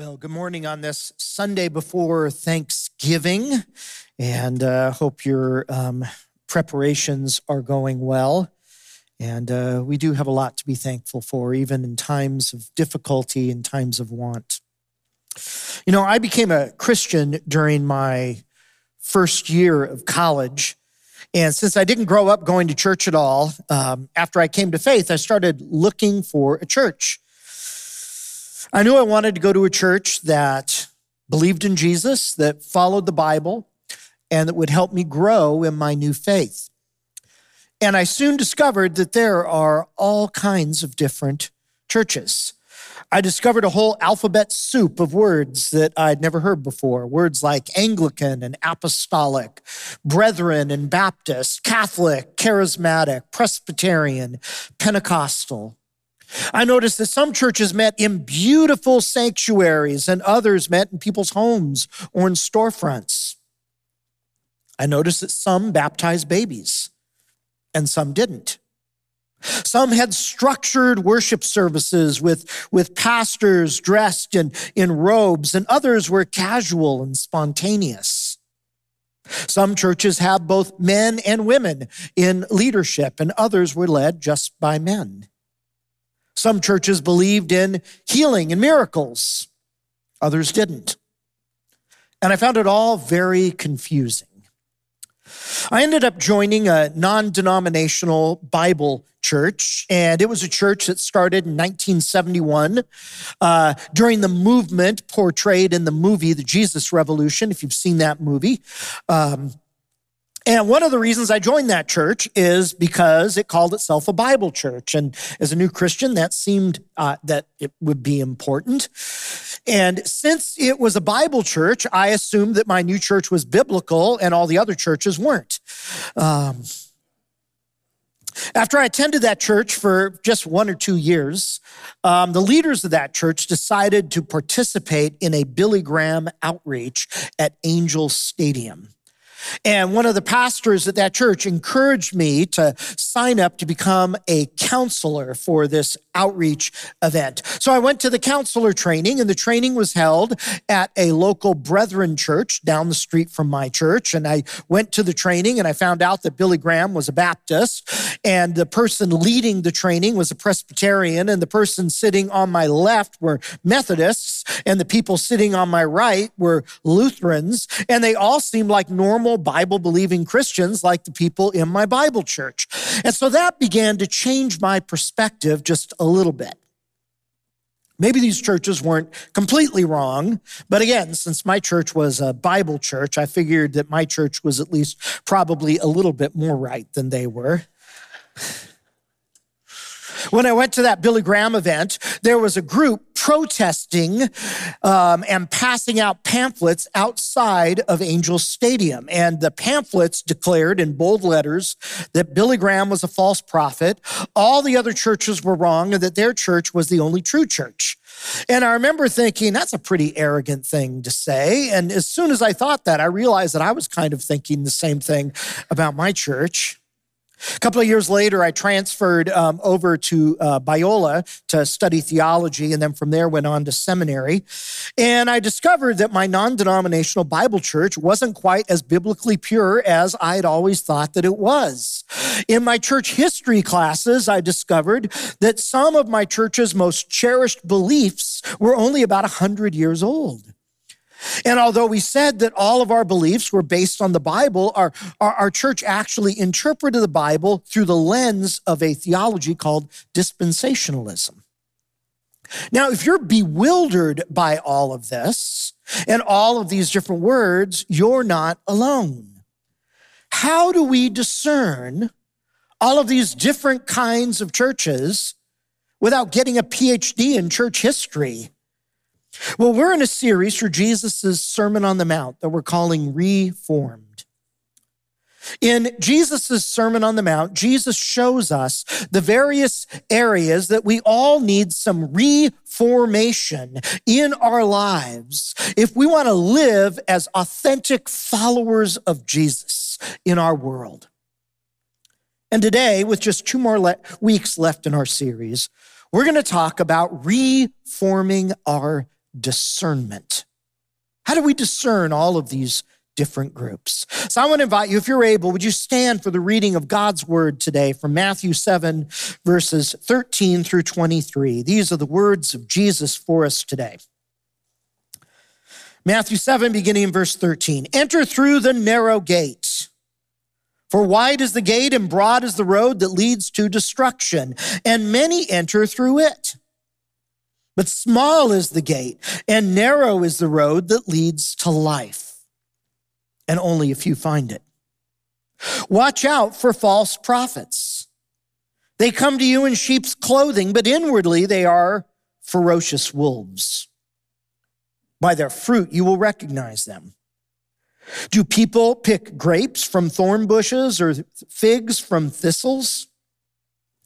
Well, good morning on this Sunday before Thanksgiving, and uh, hope your um, preparations are going well. And uh, we do have a lot to be thankful for, even in times of difficulty and times of want. You know, I became a Christian during my first year of college. And since I didn't grow up going to church at all, um, after I came to faith, I started looking for a church. I knew I wanted to go to a church that believed in Jesus, that followed the Bible, and that would help me grow in my new faith. And I soon discovered that there are all kinds of different churches. I discovered a whole alphabet soup of words that I'd never heard before. Words like Anglican and Apostolic, Brethren and Baptist, Catholic, Charismatic, Presbyterian, Pentecostal. I noticed that some churches met in beautiful sanctuaries and others met in people's homes or in storefronts. I noticed that some baptized babies and some didn't. Some had structured worship services with, with pastors dressed in, in robes, and others were casual and spontaneous. Some churches have both men and women in leadership, and others were led just by men. Some churches believed in healing and miracles, others didn't. And I found it all very confusing. I ended up joining a non denominational Bible church, and it was a church that started in 1971 uh, during the movement portrayed in the movie The Jesus Revolution, if you've seen that movie. Um, and one of the reasons I joined that church is because it called itself a Bible church. And as a new Christian, that seemed uh, that it would be important. And since it was a Bible church, I assumed that my new church was biblical and all the other churches weren't. Um, after I attended that church for just one or two years, um, the leaders of that church decided to participate in a Billy Graham outreach at Angel Stadium. And one of the pastors at that church encouraged me to sign up to become a counselor for this outreach event. So I went to the counselor training, and the training was held at a local Brethren church down the street from my church. And I went to the training and I found out that Billy Graham was a Baptist, and the person leading the training was a Presbyterian, and the person sitting on my left were Methodists, and the people sitting on my right were Lutherans, and they all seemed like normal Bible believing Christians like the people in my Bible church. And so that began to change my perspective just a little bit. Maybe these churches weren't completely wrong, but again, since my church was a Bible church, I figured that my church was at least probably a little bit more right than they were. When I went to that Billy Graham event, there was a group protesting um, and passing out pamphlets outside of Angel Stadium. And the pamphlets declared in bold letters that Billy Graham was a false prophet, all the other churches were wrong, and that their church was the only true church. And I remember thinking, that's a pretty arrogant thing to say. And as soon as I thought that, I realized that I was kind of thinking the same thing about my church. A couple of years later, I transferred um, over to uh, Biola to study theology, and then from there went on to seminary. And I discovered that my non denominational Bible church wasn't quite as biblically pure as I had always thought that it was. In my church history classes, I discovered that some of my church's most cherished beliefs were only about 100 years old. And although we said that all of our beliefs were based on the Bible, our, our, our, church actually interpreted the Bible through the lens of a theology called dispensationalism. Now, if you're bewildered by all of this and all of these different words, you're not alone. How do we discern all of these different kinds of churches without getting a PhD in church history? Well, we're in a series for Jesus' Sermon on the Mount that we're calling Reformed. In Jesus' Sermon on the Mount, Jesus shows us the various areas that we all need some reformation in our lives if we want to live as authentic followers of Jesus in our world. And today, with just two more le- weeks left in our series, we're going to talk about reforming our discernment. How do we discern all of these different groups? So I want to invite you, if you're able, would you stand for the reading of God's word today from Matthew 7, verses 13 through 23. These are the words of Jesus for us today. Matthew 7, beginning in verse 13. Enter through the narrow gate. For wide is the gate and broad is the road that leads to destruction, and many enter through it. But small is the gate, and narrow is the road that leads to life, and only a few find it. Watch out for false prophets. They come to you in sheep's clothing, but inwardly they are ferocious wolves. By their fruit you will recognize them. Do people pick grapes from thorn bushes or figs from thistles?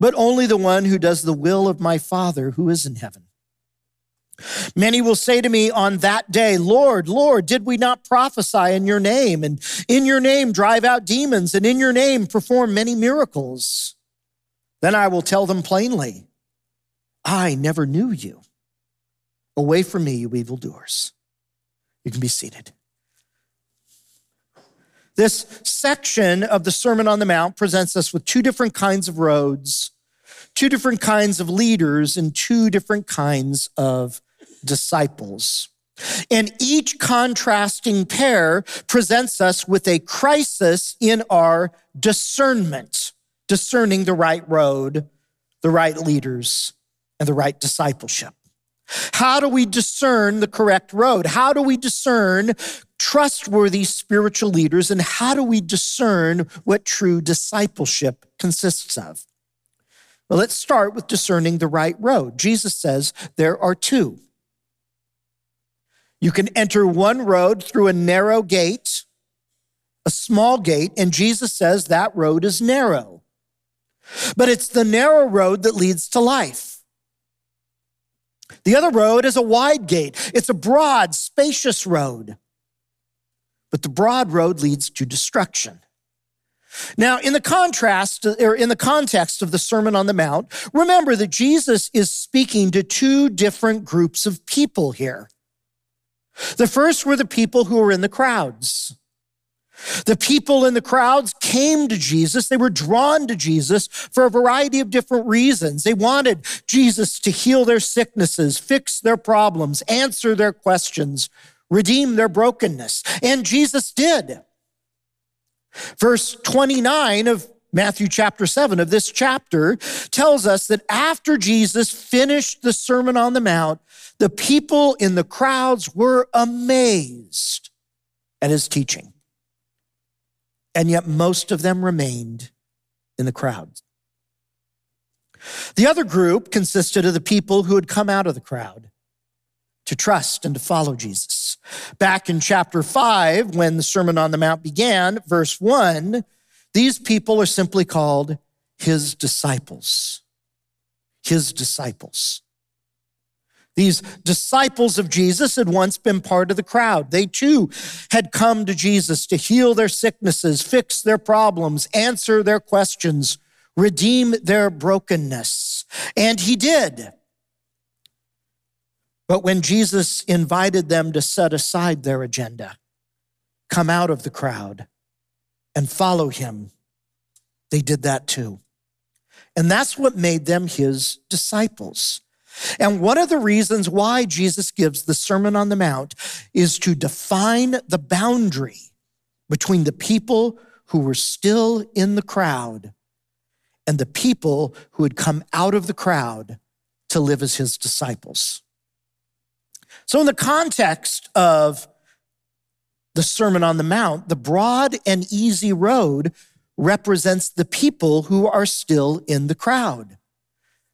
but only the one who does the will of my Father who is in heaven. Many will say to me on that day, Lord, Lord, did we not prophesy in your name and in your name drive out demons and in your name perform many miracles? Then I will tell them plainly, I never knew you. Away from me, you evildoers. You can be seated. This section of the Sermon on the Mount presents us with two different kinds of roads, two different kinds of leaders, and two different kinds of disciples. And each contrasting pair presents us with a crisis in our discernment, discerning the right road, the right leaders, and the right discipleship. How do we discern the correct road? How do we discern trustworthy spiritual leaders? And how do we discern what true discipleship consists of? Well, let's start with discerning the right road. Jesus says there are two. You can enter one road through a narrow gate, a small gate, and Jesus says that road is narrow. But it's the narrow road that leads to life. The other road is a wide gate. It's a broad, spacious road. But the broad road leads to destruction. Now, in the contrast, or in the context of the Sermon on the Mount, remember that Jesus is speaking to two different groups of people here. The first were the people who were in the crowds. The people in the crowds came to Jesus. They were drawn to Jesus for a variety of different reasons. They wanted Jesus to heal their sicknesses, fix their problems, answer their questions, redeem their brokenness. And Jesus did. Verse 29 of Matthew chapter 7 of this chapter tells us that after Jesus finished the Sermon on the Mount, the people in the crowds were amazed at his teaching and yet most of them remained in the crowd. The other group consisted of the people who had come out of the crowd to trust and to follow Jesus. Back in chapter 5, when the Sermon on the Mount began, verse 1, these people are simply called his disciples. His disciples. These disciples of Jesus had once been part of the crowd. They too had come to Jesus to heal their sicknesses, fix their problems, answer their questions, redeem their brokenness. And he did. But when Jesus invited them to set aside their agenda, come out of the crowd, and follow him, they did that too. And that's what made them his disciples. And one of the reasons why Jesus gives the Sermon on the Mount is to define the boundary between the people who were still in the crowd and the people who had come out of the crowd to live as his disciples. So, in the context of the Sermon on the Mount, the broad and easy road represents the people who are still in the crowd.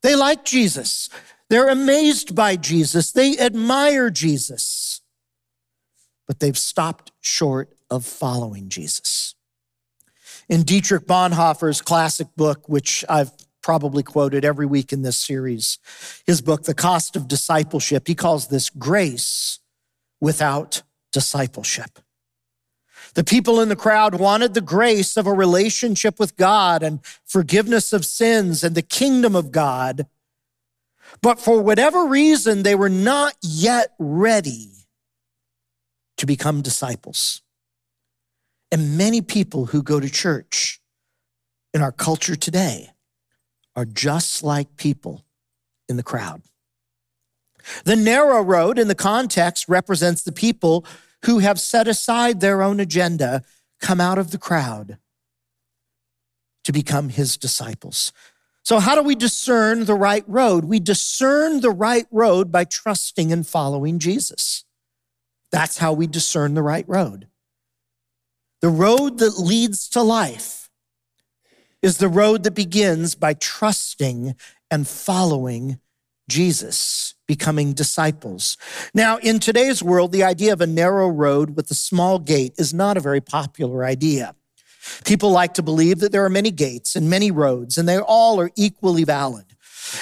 They like Jesus. They're amazed by Jesus. They admire Jesus. but they've stopped short of following Jesus. In Dietrich Bonhoeffer's classic book, which I've probably quoted every week in this series, his book, The Cost of Discipleship, he calls this grace without discipleship. The people in the crowd wanted the grace of a relationship with God and forgiveness of sins and the kingdom of God. But for whatever reason, they were not yet ready to become disciples. And many people who go to church in our culture today are just like people in the crowd. The narrow road in the context represents the people who have set aside their own agenda, come out of the crowd to become his disciples. So, how do we discern the right road? We discern the right road by trusting and following Jesus. That's how we discern the right road. The road that leads to life is the road that begins by trusting and following Jesus, becoming disciples. Now, in today's world, the idea of a narrow road with a small gate is not a very popular idea. People like to believe that there are many gates and many roads, and they all are equally valid.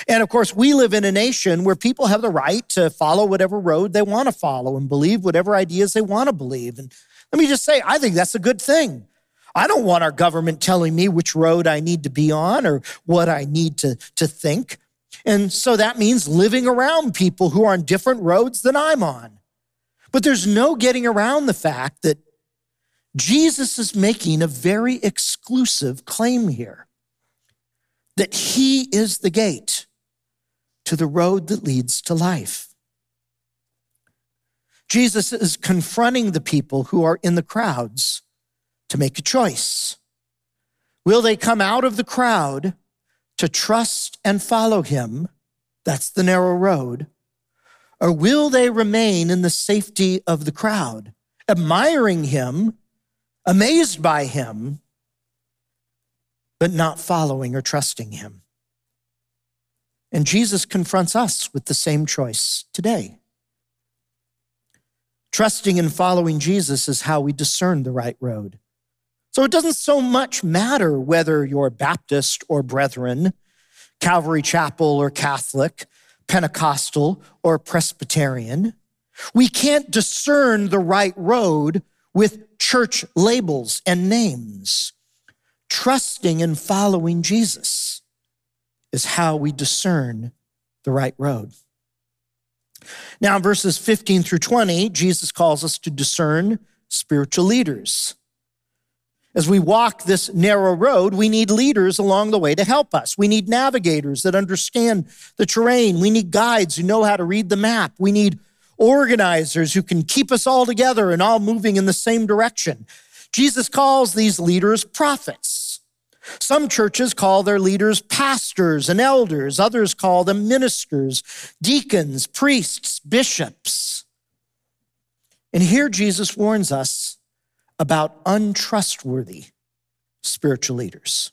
And of course, we live in a nation where people have the right to follow whatever road they want to follow and believe whatever ideas they want to believe. And let me just say, I think that's a good thing. I don't want our government telling me which road I need to be on or what I need to, to think. And so that means living around people who are on different roads than I'm on. But there's no getting around the fact that Jesus is making a very exclusive claim here that he is the gate to the road that leads to life. Jesus is confronting the people who are in the crowds to make a choice. Will they come out of the crowd to trust and follow him? That's the narrow road. Or will they remain in the safety of the crowd, admiring him, amazed by him, but not following or trusting him? And Jesus confronts us with the same choice today. Trusting and following Jesus is how we discern the right road. So it doesn't so much matter whether you're Baptist or Brethren, Calvary Chapel or Catholic, Pentecostal or Presbyterian. We can't discern the right road with church labels and names. Trusting and following Jesus is how we discern the right road. Now, in verses 15 through 20, Jesus calls us to discern spiritual leaders. As we walk this narrow road, we need leaders along the way to help us. We need navigators that understand the terrain. We need guides who know how to read the map. We need organizers who can keep us all together and all moving in the same direction. Jesus calls these leaders prophets. Some churches call their leaders pastors and elders. Others call them ministers, deacons, priests, bishops. And here Jesus warns us about untrustworthy spiritual leaders.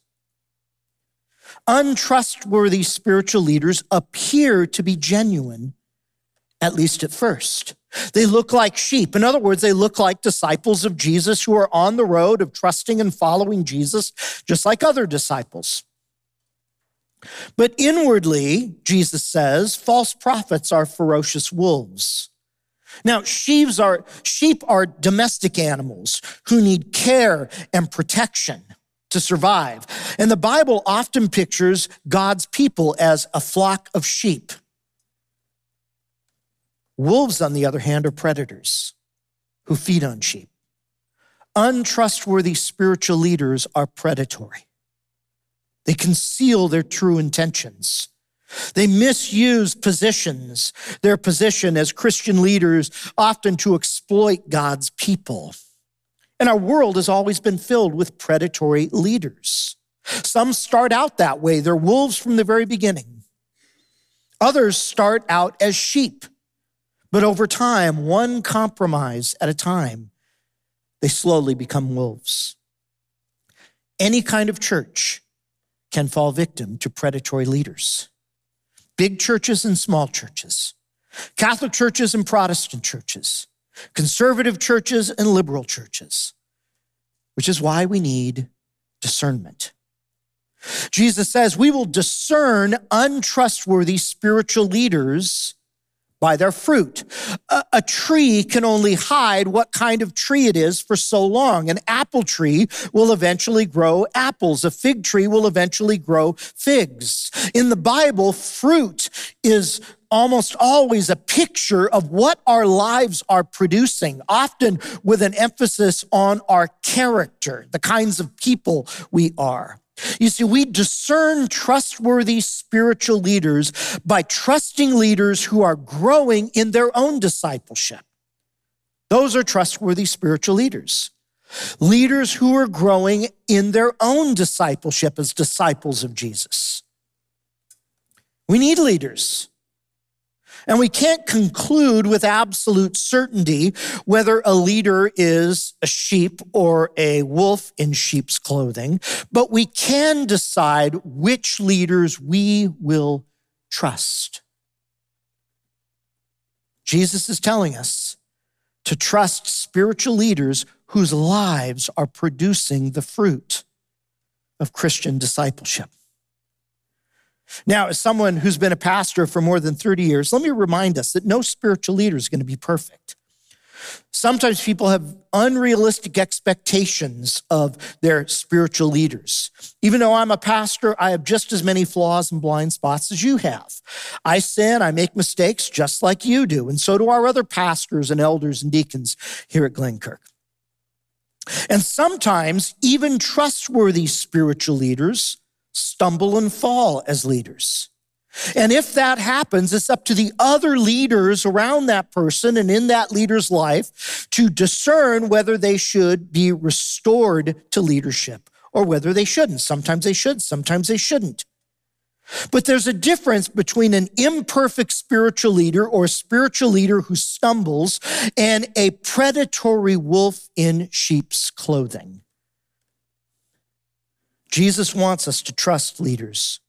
Untrustworthy spiritual leaders appear to be genuine, at least at first. They look like sheep. In other words, they look like disciples of Jesus who are on the road of trusting and following Jesus, just like other disciples. But inwardly, Jesus says, false prophets are ferocious wolves. Now, sheaves are, sheep are domestic animals who need care and protection to survive. And the Bible often pictures God's people as a flock of sheep. Wolves, on the other hand, are predators who feed on sheep. Untrustworthy spiritual leaders are predatory. They conceal their true intentions. They misuse positions, their position as Christian leaders, often to exploit God's people. And our world has always been filled with predatory leaders. Some start out that way, they're wolves from the very beginning. Others start out as sheep, but over time, one compromise at a time, they slowly become wolves. Any kind of church can fall victim to predatory leaders big churches and small churches, Catholic churches and Protestant churches, conservative churches and liberal churches, which is why we need discernment. Jesus says we will discern untrustworthy spiritual leaders by their fruit. A, a, tree can only hide what kind of tree it is for so long. An apple tree will eventually grow apples. A fig tree will eventually grow figs. In the Bible, fruit is almost always a picture of what our lives are producing, often with an emphasis on our character, the kinds of people we are. You see, we discern trustworthy spiritual leaders by trusting leaders who are growing in their own discipleship. Those are trustworthy spiritual leaders. Leaders who are growing in their own discipleship as disciples of Jesus. We need leaders and we can't conclude with absolute certainty whether a leader is a sheep or a wolf in sheep's clothing, but we can decide which leaders we will trust. Jesus is telling us to trust spiritual leaders whose lives are producing the fruit of Christian discipleship. Now, as someone who's been a pastor for more than 30 years, let me remind us that no spiritual leader is going to be perfect. Sometimes people have unrealistic expectations of their spiritual leaders. Even though I'm a pastor, I have just as many flaws and blind spots as you have. I sin, I make mistakes just like you do, and so do our other pastors and elders and deacons here at Glenkirk. And sometimes even trustworthy spiritual leaders stumble and fall as leaders. And if that happens, it's up to the other leaders around that person and in that leader's life to discern whether they should be restored to leadership or whether they shouldn't. Sometimes they should, sometimes they shouldn't. But there's a difference between an imperfect spiritual leader or a spiritual leader who stumbles and a predatory wolf in sheep's clothing. Jesus wants us to trust leaders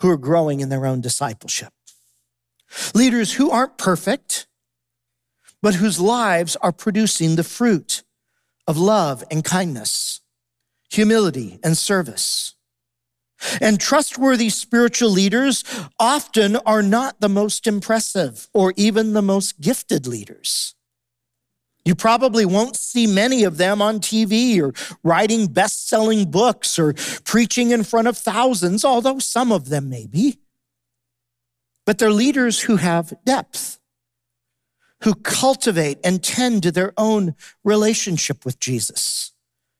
who are growing in their own discipleship. Leaders who aren't perfect, but whose lives are producing the fruit of love and kindness, humility and service. And trustworthy spiritual leaders often are not the most impressive or even the most gifted leaders. You probably won't see many of them on TV or writing best selling books or preaching in front of thousands, although some of them may be. But they're leaders who have depth, who cultivate and tend to their own relationship with Jesus,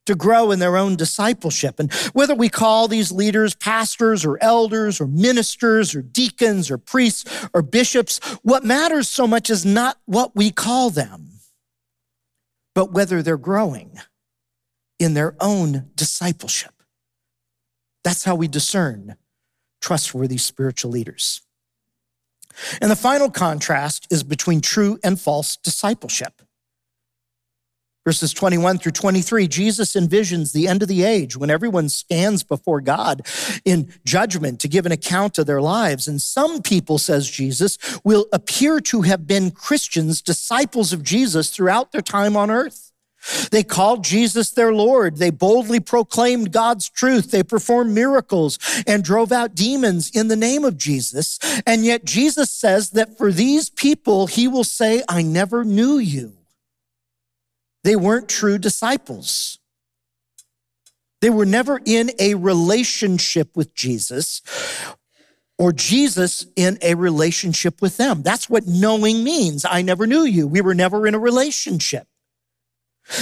to grow in their own discipleship. And whether we call these leaders pastors or elders or ministers or deacons or priests or bishops, what matters so much is not what we call them but whether they're growing in their own discipleship. That's how we discern trustworthy spiritual leaders. And the final contrast is between true and false discipleship. Verses 21 through 23, Jesus envisions the end of the age when everyone stands before God in judgment to give an account of their lives. And some people, says Jesus, will appear to have been Christians, disciples of Jesus throughout their time on earth. They called Jesus their Lord. They boldly proclaimed God's truth. They performed miracles and drove out demons in the name of Jesus. And yet Jesus says that for these people, he will say, I never knew you. They weren't true disciples. They were never in a relationship with Jesus or Jesus in a relationship with them. That's what knowing means. I never knew you. We were never in a relationship.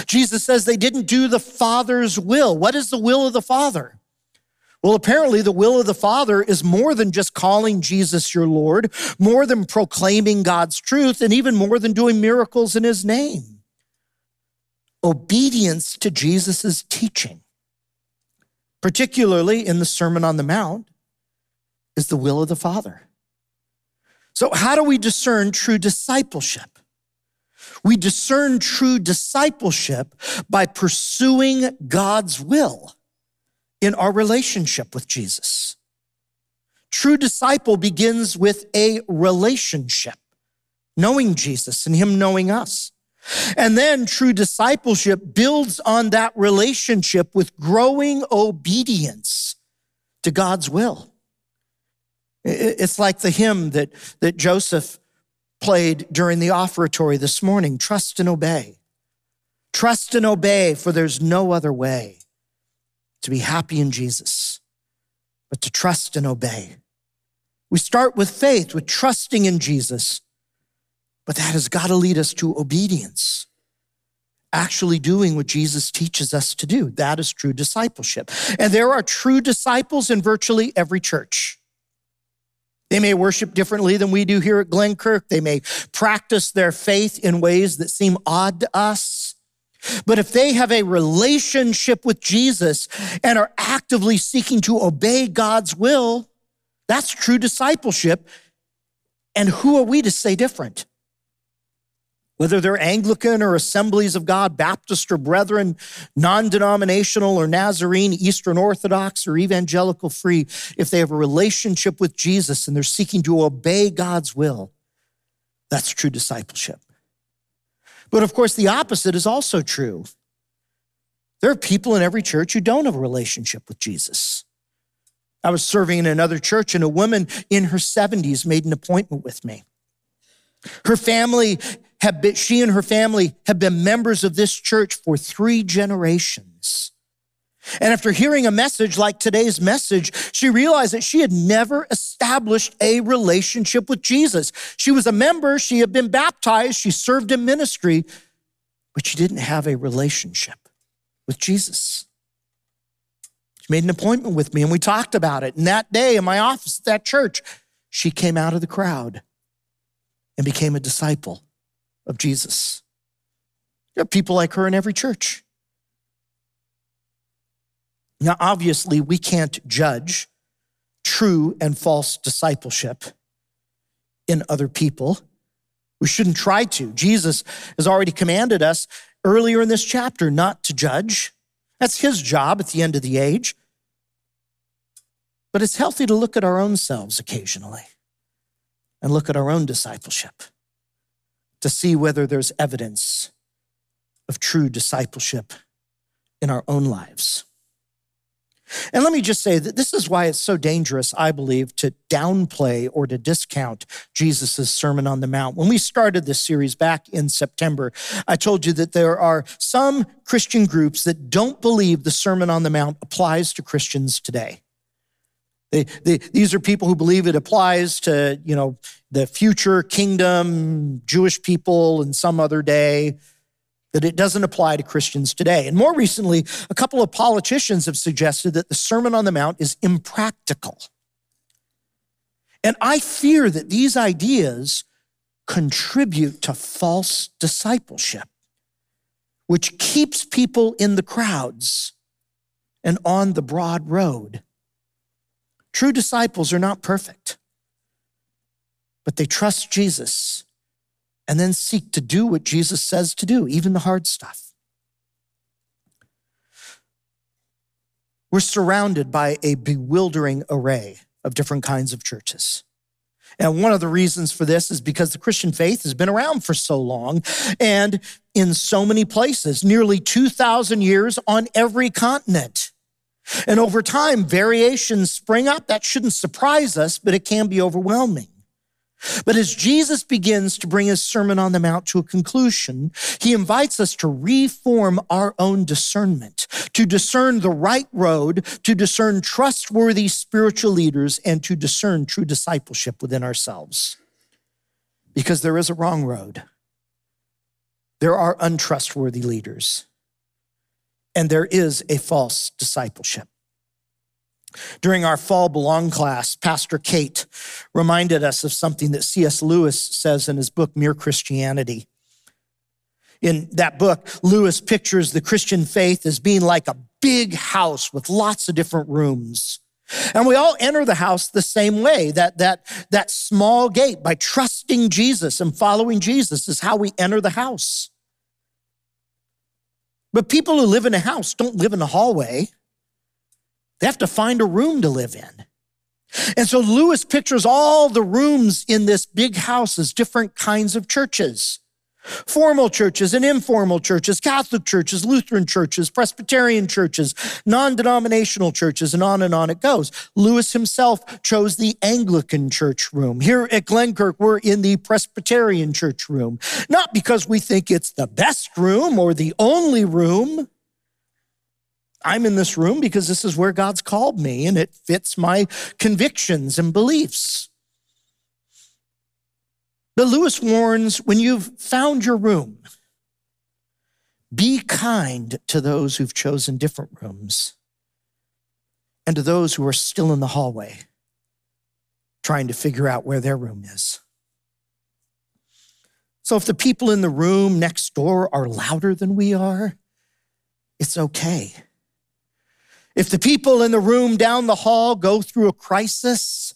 Jesus says they didn't do the Father's will. What is the will of the Father? Well, apparently, the will of the Father is more than just calling Jesus your Lord, more than proclaiming God's truth, and even more than doing miracles in his name obedience to Jesus' teaching, particularly in the Sermon on the Mount, is the will of the Father. So, how do we discern true discipleship? We discern true discipleship by pursuing God's will in our relationship with Jesus. True disciple begins with a relationship, knowing Jesus and him knowing us. And then true discipleship builds on that relationship with growing obedience to God's will. It's like the hymn that, that Joseph played during the offertory this morning trust and obey. Trust and obey, for there's no other way to be happy in Jesus but to trust and obey. We start with faith, with trusting in Jesus, but that has got to lead us to obedience actually doing what Jesus teaches us to do. That is true discipleship. And there are true disciples in virtually every church. They may worship differently than we do here at Glenkirk. They may practice their faith in ways that seem odd to us. But if they have a relationship with Jesus and are actively seeking to obey God's will, that's true discipleship. And who are we to say different? Whether they're Anglican or Assemblies of God, Baptist or Brethren, non denominational or Nazarene, Eastern Orthodox or Evangelical Free, if they have a relationship with Jesus and they're seeking to obey God's will, that's true discipleship. But of course, the opposite is also true. There are people in every church who don't have a relationship with Jesus. I was serving in another church, and a woman in her 70s made an appointment with me. Her family have been, she and her family have been members of this church for three generations. And after hearing a message like today's message, she realized that she had never established a relationship with Jesus. She was a member, she had been baptized, she served in ministry, but she didn't have a relationship with Jesus. She made an appointment with me and we talked about it. And that day in my office at that church, she came out of the crowd and became a disciple of Jesus. There are people like her in every church. Now, obviously, we can't judge true and false discipleship in other people. We shouldn't try to. Jesus has already commanded us earlier in this chapter not to judge. That's his job at the end of the age. But it's healthy to look at our own selves occasionally and look at our own discipleship to see whether there's evidence of true discipleship in our own lives. And let me just say that this is why it's so dangerous, I believe, to downplay or to discount Jesus' Sermon on the Mount. When we started this series back in September, I told you that there are some Christian groups that don't believe the Sermon on the Mount applies to Christians today. They, they, these are people who believe it applies to, you know, the future kingdom, Jewish people, and some other day, that it doesn't apply to Christians today. And more recently, a couple of politicians have suggested that the Sermon on the Mount is impractical. And I fear that these ideas contribute to false discipleship, which keeps people in the crowds and on the broad road. True disciples are not perfect, but they trust Jesus and then seek to do what Jesus says to do, even the hard stuff. We're surrounded by a bewildering array of different kinds of churches. And one of the reasons for this is because the Christian faith has been around for so long and in so many places, nearly 2,000 years on every continent. And over time, variations spring up. That shouldn't surprise us, but it can be overwhelming. But as Jesus begins to bring his Sermon on the Mount to a conclusion, he invites us to reform our own discernment, to discern the right road, to discern trustworthy spiritual leaders, and to discern true discipleship within ourselves. Because there is a wrong road. There are untrustworthy leaders and there is a false discipleship. During our fall belong class, Pastor Kate reminded us of something that C.S. Lewis says in his book, Mere Christianity. In that book, Lewis pictures the Christian faith as being like a big house with lots of different rooms. And we all enter the house the same way. That, that, that small gate by trusting Jesus and following Jesus is how we enter the house. But people who live in a house don't live in a hallway. They have to find a room to live in. And so Lewis pictures all the rooms in this big house as different kinds of churches formal churches and informal churches, Catholic churches, Lutheran churches, Presbyterian churches, non denominational churches, and on and on it goes. Lewis himself chose the Anglican church room. Here at Glenkirk, we're in the Presbyterian church room, not because we think it's the best room or the only room. I'm in this room because this is where God's called me and it fits my convictions and beliefs. But Lewis warns when you've found your room, be kind to those who've chosen different rooms and to those who are still in the hallway trying to figure out where their room is. So if the people in the room next door are louder than we are, it's okay. If the people in the room down the hall go through a crisis,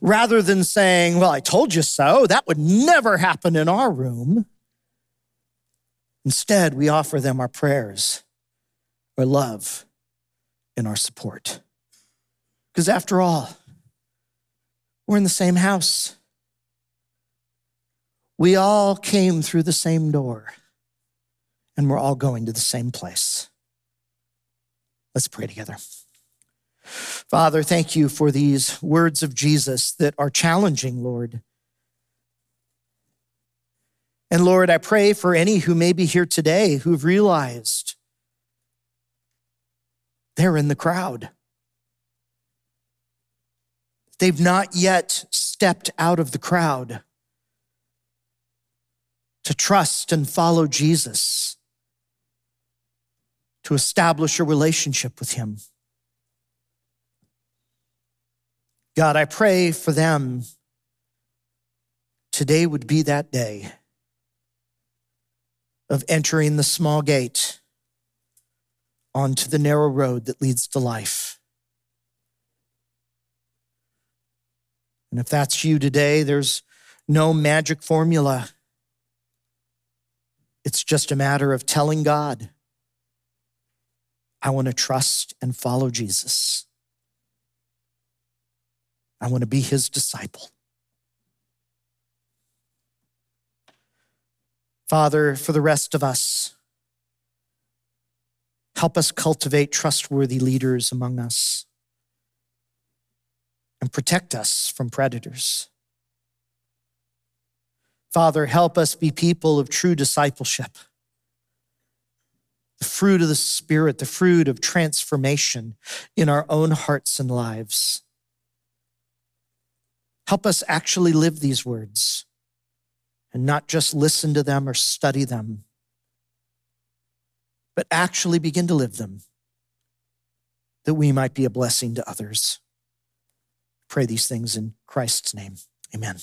rather than saying, Well, I told you so, that would never happen in our room. Instead, we offer them our prayers, our love, and our support. Because after all, we're in the same house. We all came through the same door, and we're all going to the same place. Let's pray together. Father, thank you for these words of Jesus that are challenging, Lord. And Lord, I pray for any who may be here today who've realized they're in the crowd. They've not yet stepped out of the crowd to trust and follow Jesus, to establish a relationship with Him. God, I pray for them. Today would be that day of entering the small gate onto the narrow road that leads to life. And if that's you today, there's no magic formula. It's just a matter of telling God, I want to trust and follow Jesus. I want to be his disciple. Father, for the rest of us, help us cultivate trustworthy leaders among us and protect us from predators. Father, help us be people of true discipleship. The fruit of the Spirit, the fruit of transformation in our own hearts and lives. Help us actually live these words and not just listen to them or study them, but actually begin to live them that we might be a blessing to others. Pray these things in Christ's name. Amen.